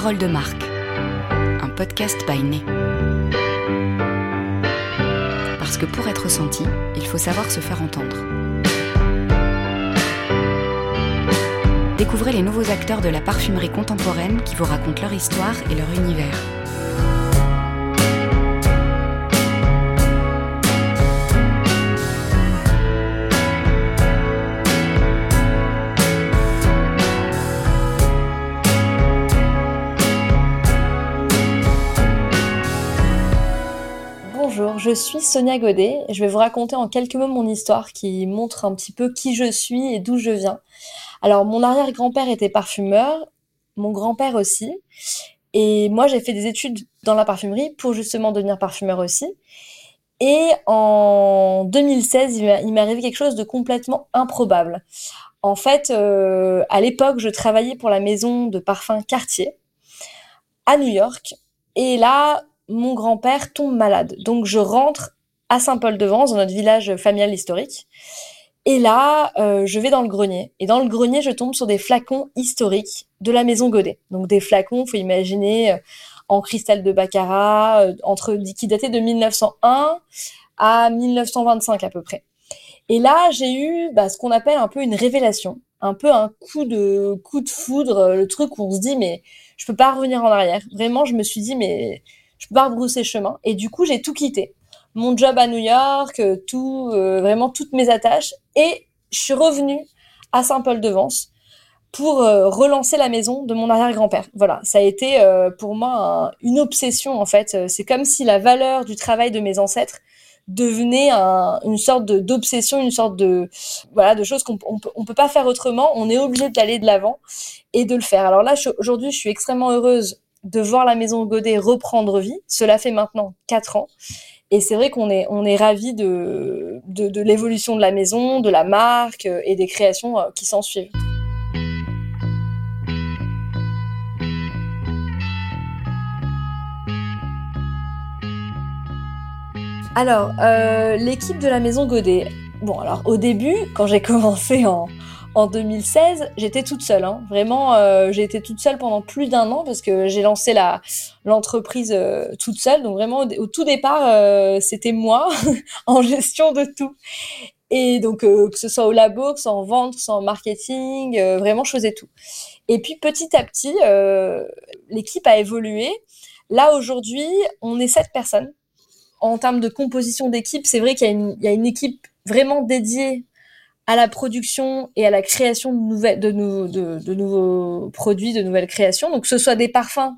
Parole de marque, un podcast by Né. Parce que pour être senti, il faut savoir se faire entendre. Découvrez les nouveaux acteurs de la parfumerie contemporaine qui vous racontent leur histoire et leur univers. Je suis Sonia Godet et je vais vous raconter en quelques mots mon histoire qui montre un petit peu qui je suis et d'où je viens. Alors, mon arrière-grand-père était parfumeur, mon grand-père aussi, et moi j'ai fait des études dans la parfumerie pour justement devenir parfumeur aussi. Et en 2016, il m'est arrivé quelque chose de complètement improbable. En fait, euh, à l'époque, je travaillais pour la maison de parfum Cartier à New York. Et là, mon grand-père tombe malade. Donc je rentre à Saint-Paul-de-Vence, dans notre village familial historique. Et là, euh, je vais dans le grenier. Et dans le grenier, je tombe sur des flacons historiques de la maison Godet. Donc des flacons, faut imaginer, euh, en cristal de baccarat, euh, entre qui dataient de 1901 à 1925 à peu près. Et là, j'ai eu bah, ce qu'on appelle un peu une révélation, un peu un coup de coup de foudre, le truc où on se dit mais je peux pas revenir en arrière. Vraiment, je me suis dit mais je peux pas rebrousser chemin. Et du coup, j'ai tout quitté. Mon job à New York, euh, tout, euh, vraiment toutes mes attaches. Et je suis revenue à Saint-Paul-de-Vence pour euh, relancer la maison de mon arrière-grand-père. Voilà, ça a été pour moi une obsession en fait. C'est comme si la valeur du travail de mes ancêtres devenait une sorte d'obsession, une sorte de voilà de choses qu'on on, on peut pas faire autrement. On est obligé d'aller de l'avant et de le faire. Alors là, aujourd'hui, je suis extrêmement heureuse de voir la maison Godet reprendre vie. Cela fait maintenant quatre ans. Et c'est vrai qu'on est, on ravis de, de, l'évolution de la maison, de la marque euh, et des créations euh, qui s'en suivent. Alors, euh, l'équipe de la maison Godet. Bon, alors au début, quand j'ai commencé en, en 2016, j'étais toute seule. Hein. Vraiment, euh, j'ai été toute seule pendant plus d'un an parce que j'ai lancé la l'entreprise euh, toute seule. Donc vraiment, au, tout départ, euh, c'était moi en gestion de tout. Et donc, que ce soit au labo, que ce soit en vente, que ce soit en marketing, vraiment, je faisais tout. Et puis, petit à petit, l'équipe a évolué. Là, aujourd'hui, on est sept personnes. En termes de composition d'équipe, c'est vrai qu'il y, a une équipe vraiment dédiée à la production et à la création de, nouvelles, de, de, nouveaux produits, de nouvelles créations. Donc, ce soit des parfums,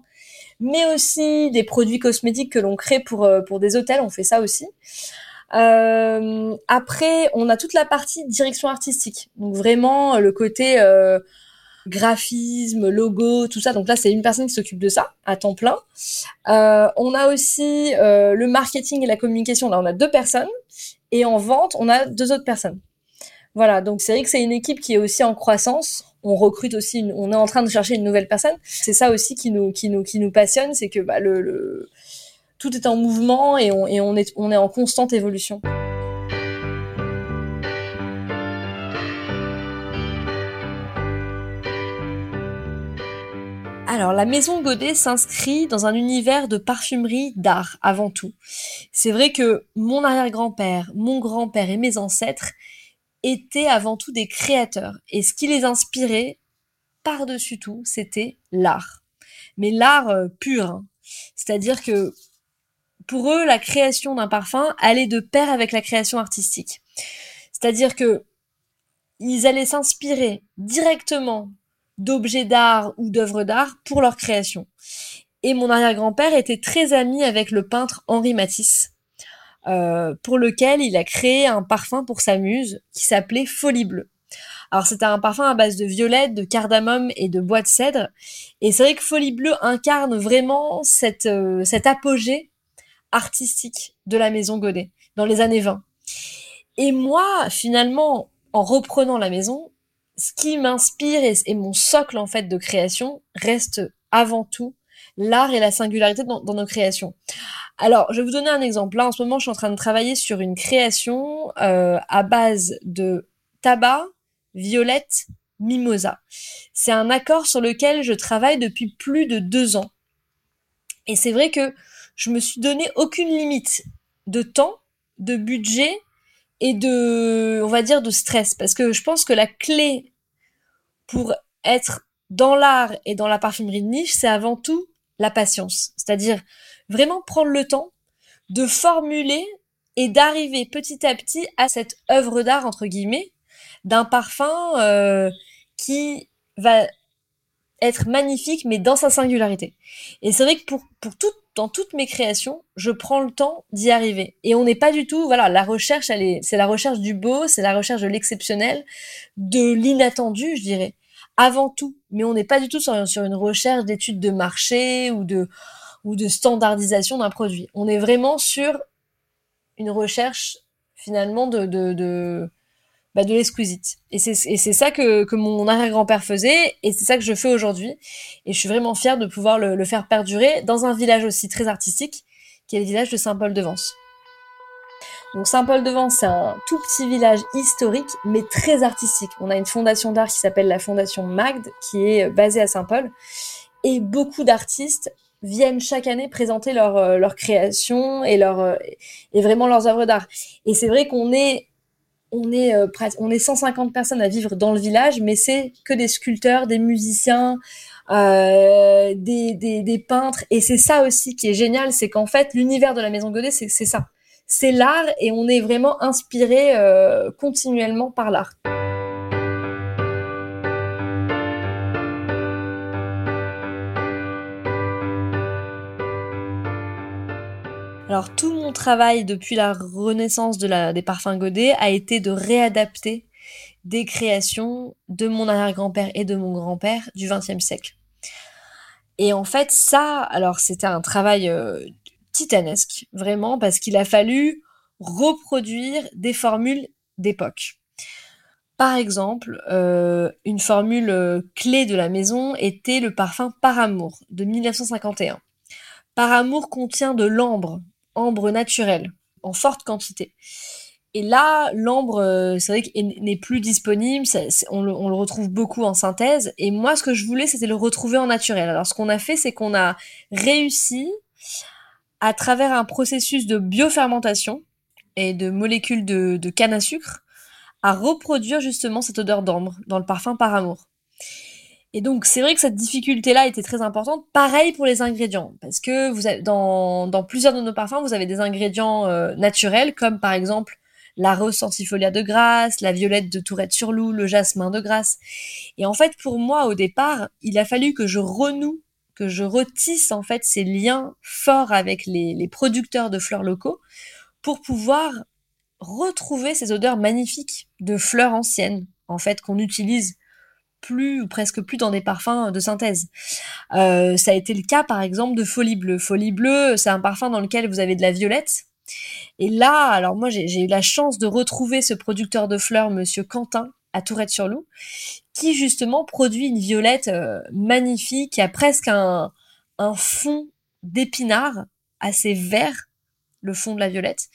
mais aussi des produits cosmétiques que l'on crée pour, euh, pour des hôtels, on fait ça aussi. Euh, après, on a toute la partie direction artistique. Donc, vraiment, le côté euh, graphisme, logo, tout ça. Donc là, c'est une personne qui s'occupe de ça à temps plein. Euh, on a aussi euh, le marketing et la communication. Là, on a deux personnes. Et en vente, on a deux autres personnes. Voilà, donc c'est vrai que c'est une équipe qui est aussi en croissance. On recrute aussi, on est en train de chercher une nouvelle personne. C'est ça aussi qui nous, qui nous, qui nous passionne, c'est que bah, le, tout est en mouvement et on, et on, est, on est en constante évolution. Alors, la maison Godet s'inscrit dans un univers de parfumerie d'art avant tout. C'est vrai que mon arrière-grand-père, mon grand-père et mes ancêtres étaient avant tout des créateurs. Et ce qui les inspirait, par-dessus tout, c'était l'art. Mais l'art euh, pur. Hein. C'est-à-dire que pour eux, la création d'un parfum allait de pair avec la création artistique. C'est-à-dire que ils allaient s'inspirer directement d'objets d'art ou d'œuvres d'art pour leur création. Et mon arrière-grand-père était très ami avec le peintre Henri Matisse, euh, pour lequel il a créé un parfum pour sa muse qui s'appelait Folie Bleue. Alors c'était un parfum à base de violette, de cardamome et de bois de cèdre. Et c'est vrai que Folie Bleue incarne vraiment cette, euh, cet apogée artistique de la maison Godet dans les années 20. Et moi, finalement, en reprenant la maison, ce qui m'inspire et, mon socle en fait de création reste avant tout l'art et la singularité dans, nos créations. Alors, je vais vous donner un exemple. Là, en ce moment, je suis en train de travailler sur une création euh, à base de tabac, violette, Mimosa. C'est un accord sur lequel je travaille depuis plus de deux ans. Et c'est vrai que je me suis donné aucune limite de temps, de budget et de, on va dire, de stress. Parce que je pense que la clé pour être dans l'art et dans la parfumerie de niche, c'est avant tout la patience. C'est-à-dire vraiment prendre le temps de formuler et d'arriver petit à petit à cette œuvre d'art, entre guillemets, d'un parfum euh, qui va être magnifique, mais dans sa singularité. Et c'est vrai que pour, pour tout, dans toutes mes créations, je prends le temps d'y arriver. Et on n'est pas du tout, voilà, la recherche, c'est la recherche du beau, c'est la recherche de l'exceptionnel, de l'inattendu, je dirais, avant tout. Mais on n'est pas du tout sur, une recherche d'études de marché ou de, standardisation d'un produit. On est vraiment sur une recherche finalement de, bah, l'exquisite. Et c'est ça que, que mon arrière-grand-père faisait, et c'est ça que je fais aujourd'hui. Et je suis vraiment fière de pouvoir le, le, faire perdurer dans un village aussi très artistique, qui est le village de Saint-Paul-de-Vence. Donc Saint-Paul-de-Vence, c'est un tout petit village historique, mais très artistique. On a une fondation d'art qui s'appelle la Fondation Magde, qui est basée à Saint-Paul, et beaucoup d'artistes viennent chaque année présenter leur, euh, leur création et leur euh, et vraiment leurs œuvres d'art. Et c'est vrai qu'on est on est, euh, on est 150 personnes à vivre dans le village, mais c'est que des sculpteurs, des musiciens, euh, des, des, des, peintres. Et c'est ça aussi qui est génial, c'est qu'en fait, l'univers de la Maison Godet, c'est ça. C'est l'art et on est vraiment inspiré euh, continuellement par l'art. Alors tout mon travail depuis la renaissance des parfums Godet a été de réadapter des créations de mon arrière-grand-père et de mon grand-père du XXe siècle. Et en fait, ça, alors c'était un travail euh, titanesque, vraiment, parce qu'il a fallu reproduire des formules d'époque. Par exemple, euh, une formule euh, clé de la maison était le parfum Par Amour de 1951. Par Amour contient de l'ambre, ambre naturel en forte quantité. Et là, l'ambre, euh, c'est vrai qu'il n'est plus disponible, on, le, retrouve beaucoup en synthèse. Et moi, ce que je voulais, c'était le retrouver en naturel. Alors, ce qu'on a fait, c'est qu'on a réussi, à travers un processus de biofermentation et de molécules de, canne à sucre, à reproduire justement cette odeur d'ambre dans le parfum par amour. Et donc c'est vrai que cette difficulté-là était très importante. Pareil pour les ingrédients, parce que vous avez, dans, dans plusieurs de nos parfums, vous avez des ingrédients euh, naturels, comme par exemple la rose sensifolia de Grasse, la violette de Tourette-sur-Loup, le jasmin de Grasse. Et en fait, pour moi, au départ, il a fallu que je renoue, je retisse en fait ces liens forts avec les, les producteurs de fleurs locaux pour pouvoir retrouver ces odeurs magnifiques de fleurs anciennes, en fait, qu'on utilise plus ou presque plus dans des parfums de synthèse. Euh, ça a été le cas par exemple de Folie Bleue. Folie Bleue, c'est un parfum dans lequel vous avez de la violette. Et là, alors moi j'ai eu la chance de retrouver ce producteur de fleurs, Monsieur Quentin, à Tourette-sur-Loup, qui justement produit une violette euh, magnifique, qui a presque un, un fond d'épinard assez vert, le fond de la violette.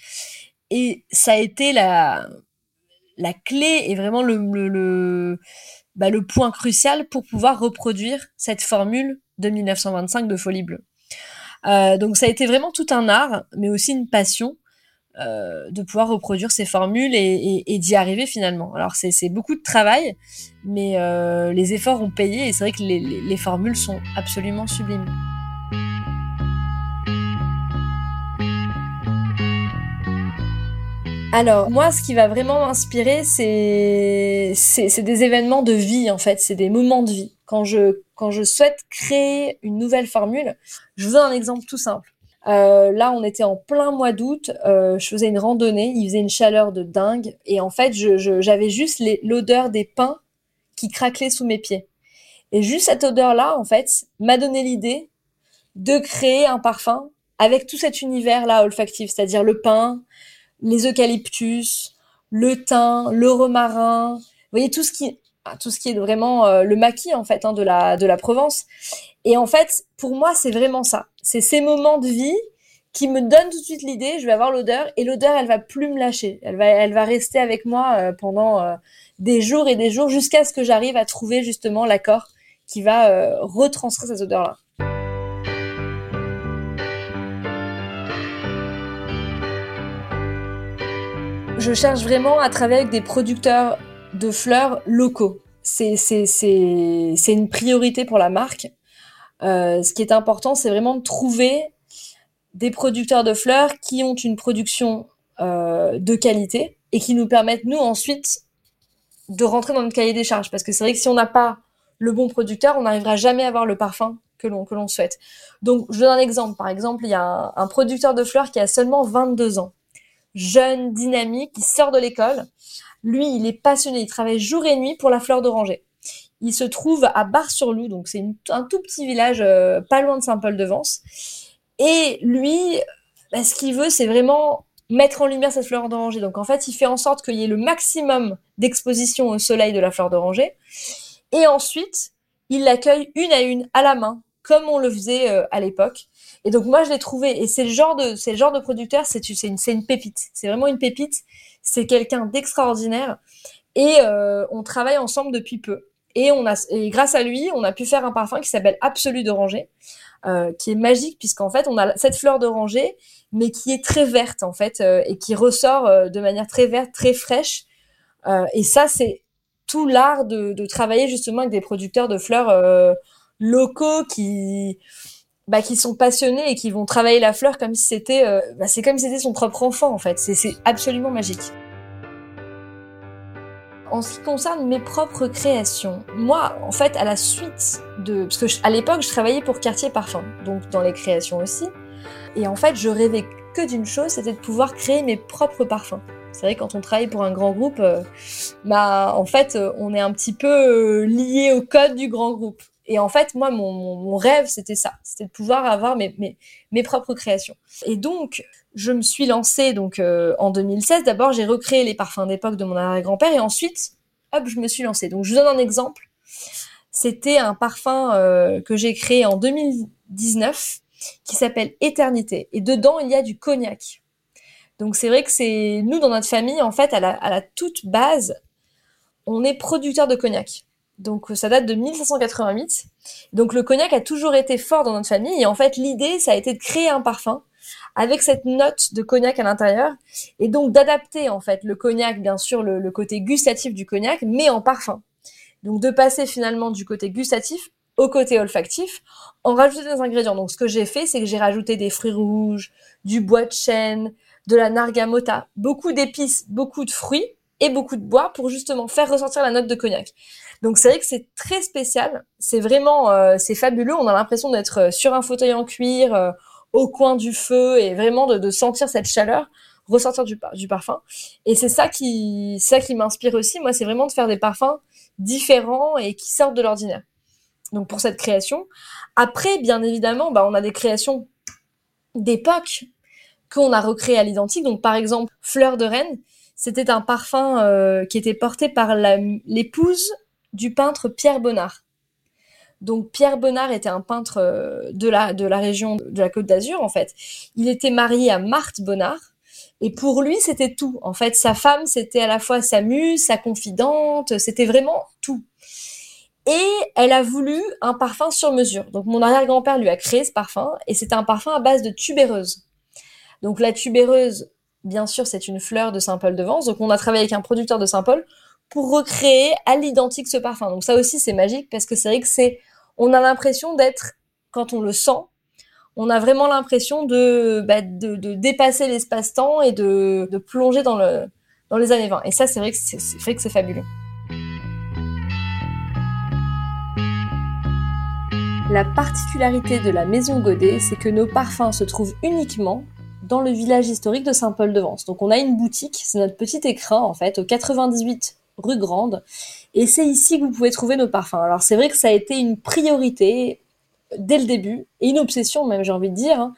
Et ça a été la, la clé et vraiment le, le bah, le point crucial pour pouvoir reproduire cette formule de 1925 de Folie Bleue. Euh, donc ça a été vraiment tout un art, mais aussi une passion euh, de pouvoir reproduire ces formules et, et, et d'y arriver finalement. Alors c'est beaucoup de travail, mais euh, les efforts ont payé et c'est vrai que les, les, les formules sont absolument sublimes. Alors, moi, ce qui va vraiment m'inspirer, c'est, des événements de vie, en fait. C'est des moments de vie. Quand je, quand je souhaite créer une nouvelle formule, je vous donne un exemple tout simple. Euh, là, on était en plein mois d'août. Euh, je faisais une randonnée. Il faisait une chaleur de dingue. Et en fait, j'avais juste l'odeur des pins qui craquelaient sous mes pieds. Et juste cette odeur-là, en fait, m'a donné l'idée de créer un parfum avec tout cet univers-là olfactif, c'est-à-dire le pin, les eucalyptus, le thym, le romarin, vous voyez tout ce qui tout ce qui est vraiment euh, le maquis en fait hein, de la de la Provence. Et en fait, pour moi, c'est vraiment ça. C'est ces moments de vie qui me donnent tout de suite l'idée. Je vais avoir l'odeur et l'odeur, elle va plus me lâcher. Elle va elle va rester avec moi euh, pendant euh, des jours et des jours jusqu'à ce que j'arrive à trouver justement l'accord qui va retranscrire cette odeur-là. Je cherche vraiment à travailler avec des producteurs de fleurs locaux. C'est une priorité pour la marque. Euh, ce qui est important, c'est vraiment de trouver des producteurs de fleurs qui ont une production euh, de qualité et qui nous permettent, nous, ensuite, de rentrer dans notre cahier des charges. Parce que c'est vrai que si on n'a pas le bon producteur, on n'arrivera jamais à avoir le parfum que l'on souhaite. Donc, je donne un exemple. Par exemple, il y a un, un, producteur de fleurs qui a seulement 22 ans, jeune, dynamique, qui sort de l'école. Lui, il est passionné, il travaille jour et nuit pour la fleur d'oranger. Il se trouve à Bar-sur-Loup, donc c'est un tout petit village euh, pas loin de Saint-Paul-de-Vence. Et lui, bah, ce qu'il veut, c'est vraiment mettre en lumière cette fleur d'oranger. Donc en fait, il fait en sorte qu'il y ait le maximum d'exposition au soleil de la fleur d'oranger. Et ensuite, il l'accueille une à une, à la main, comme on le faisait euh, à l'époque. Et donc moi, je l'ai trouvé. Et c'est le genre de, c'est le genre de producteur, c'est une, c'est une pépite. C'est vraiment une pépite. C'est quelqu'un d'extraordinaire. Et euh, on travaille ensemble depuis peu. Et on a, et grâce à lui, on a pu faire un parfum qui s'appelle Absolu d'oranger, euh, qui est magique puisqu'en fait, on a cette fleur d'oranger, mais qui est très verte en fait euh, et qui ressort de manière très verte, très fraîche. Et ça, c'est tout l'art de, de, travailler justement avec des producteurs de fleurs locaux qui bah, qui sont passionnés et qui vont travailler la fleur comme si c'était bah, c'est comme si c'était son propre enfant en fait. C'est absolument magique. En ce qui concerne mes propres créations, moi, en fait, à la suite de... Parce que à l'époque, je travaillais pour Cartier Parfum, donc dans les créations aussi. Et en fait, je rêvais que d'une chose, c'était de pouvoir créer mes propres parfums. C'est vrai, quand on travaille pour un grand groupe, euh, bah, en fait, on est un petit peu euh, lié au code du grand groupe. Et en fait, moi, mon, mon rêve, c'était ça. C'était de pouvoir avoir mes, mes, mes, propres créations. Et donc, je me suis lancée donc euh, en 2016. D'abord, j'ai recréé les parfums d'époque de mon arrière-grand-père. Et ensuite, hop, je me suis lancée. Donc, je vous donne un exemple. C'était un parfum euh, que j'ai créé en 2019 qui s'appelle Éternité. Et dedans, il y a du cognac. Donc, c'est vrai que c'est nous, dans notre famille, en fait, à la, à la toute base, on est producteur de cognac. Donc ça date de 1588. Donc le cognac a toujours été fort dans notre famille et en fait l'idée ça a été de créer un parfum avec cette note de cognac à l'intérieur et donc d'adapter en fait le cognac bien sûr le, côté gustatif du cognac mais en parfum. Donc de passer finalement du côté gustatif au côté olfactif en rajoutant des ingrédients. Donc ce que j'ai fait c'est que j'ai rajouté des fruits rouges, du bois de chêne, de la nargamota, beaucoup d'épices, beaucoup de fruits et beaucoup de bois pour justement faire ressortir la note de cognac. Donc c'est vrai que c'est très spécial, c'est vraiment euh, c'est fabuleux, on a l'impression d'être euh, sur un fauteuil en cuir euh, au coin du feu et vraiment de, sentir cette chaleur ressortir du, du parfum. Et c'est ça qui ça qui m'inspire aussi, moi c'est vraiment de faire des parfums différents et qui sortent de l'ordinaire. Donc pour cette création, après bien évidemment, bah, on a des créations d'époque qu'on a recréées à l'identique. Donc par exemple, Fleur de Reine, c'était un parfum euh, qui était porté par l'épouse du peintre Pierre Bonnard. Donc Pierre Bonnard était un peintre euh, de la, de la région de la Côte d'Azur en fait. Il était marié à Marthe Bonnard et pour lui c'était tout. En fait sa femme c'était à la fois sa muse, sa confidente, c'était vraiment tout. Et elle a voulu un parfum sur mesure. Donc mon arrière-grand-père lui a créé ce parfum et c'était un parfum à base de tubéreuse. Donc la tubéreuse, bien sûr, c'est une fleur de Saint-Paul-de-Vence. Donc on a travaillé avec un producteur de Saint-Paul pour recréer à l'identique ce parfum. Donc ça aussi c'est magique parce que c'est vrai que c'est, on a l'impression d'être, quand on le sent, on a vraiment l'impression de, bah, de, dépasser l'espace-temps et de, de, plonger dans, le, dans les années 20. Et ça c'est vrai que c'est vrai que c'est fabuleux. La particularité de la maison Godet, c'est que nos parfums se trouvent uniquement dans le village historique de Saint-Paul-de-Vence. Donc on a une boutique, c'est notre petit écrin en fait, au 98 rue Grande. Et c'est ici que vous pouvez trouver nos parfums. Alors c'est vrai que ça a été une priorité dès le début, et une obsession même j'ai envie de dire, hein.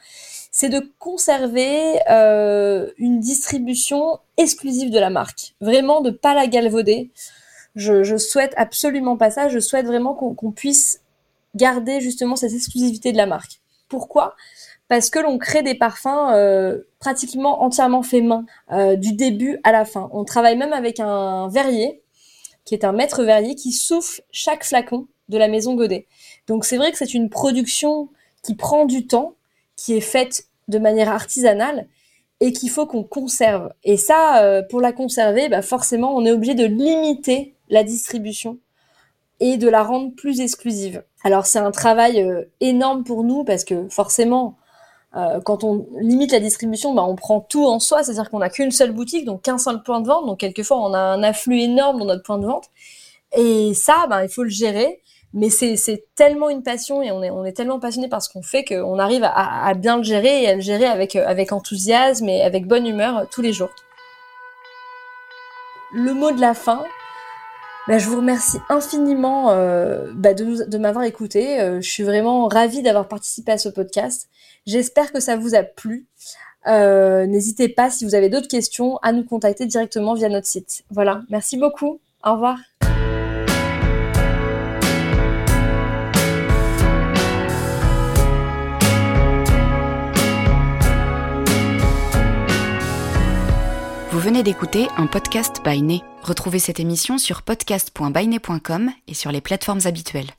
c'est de conserver euh, une distribution exclusive de la marque. Vraiment de pas la galvauder. Je, je souhaite absolument pas ça, je souhaite vraiment qu'on puisse garder justement cette exclusivité de la marque. Pourquoi? Parce que l'on crée des parfums euh, pratiquement entièrement faits main, euh, du début à la fin. On travaille même avec un verrier qui est un maître verrier qui souffle chaque flacon de la maison Godet. Donc c'est vrai que c'est une production qui prend du temps, qui est faite de manière artisanale et qu'il faut qu'on conserve. Et ça, euh, pour la conserver, bah forcément, on est obligé de limiter la distribution et de la rendre plus exclusive. Alors c'est un travail euh, énorme pour nous parce que forcément, euh, quand on limite la distribution, bah, on prend tout en soi, c'est-à-dire qu'on n'a qu'une seule boutique, donc qu'un seul point de vente, donc quelquefois on a un afflux énorme dans notre point de vente. Et ça, bah, il faut le gérer mais c'est tellement une passion et on est, on est tellement passionné par ce qu'on fait qu'on arrive à, à, bien le gérer et à le gérer avec, avec enthousiasme et avec bonne humeur tous les jours. Le mot de la fin, bah, je vous remercie infiniment euh, bah, de, m'avoir écouté. Euh, je suis vraiment ravie d'avoir participé à ce podcast. J'espère que ça vous a plu. Euh, N'hésitez pas, si vous avez d'autres questions, à nous contacter directement via notre site. Voilà, merci beaucoup. Au revoir. Vous venez d'écouter un podcast by Retrouvez cette émission sur podcast.byné.com et sur les plateformes habituelles.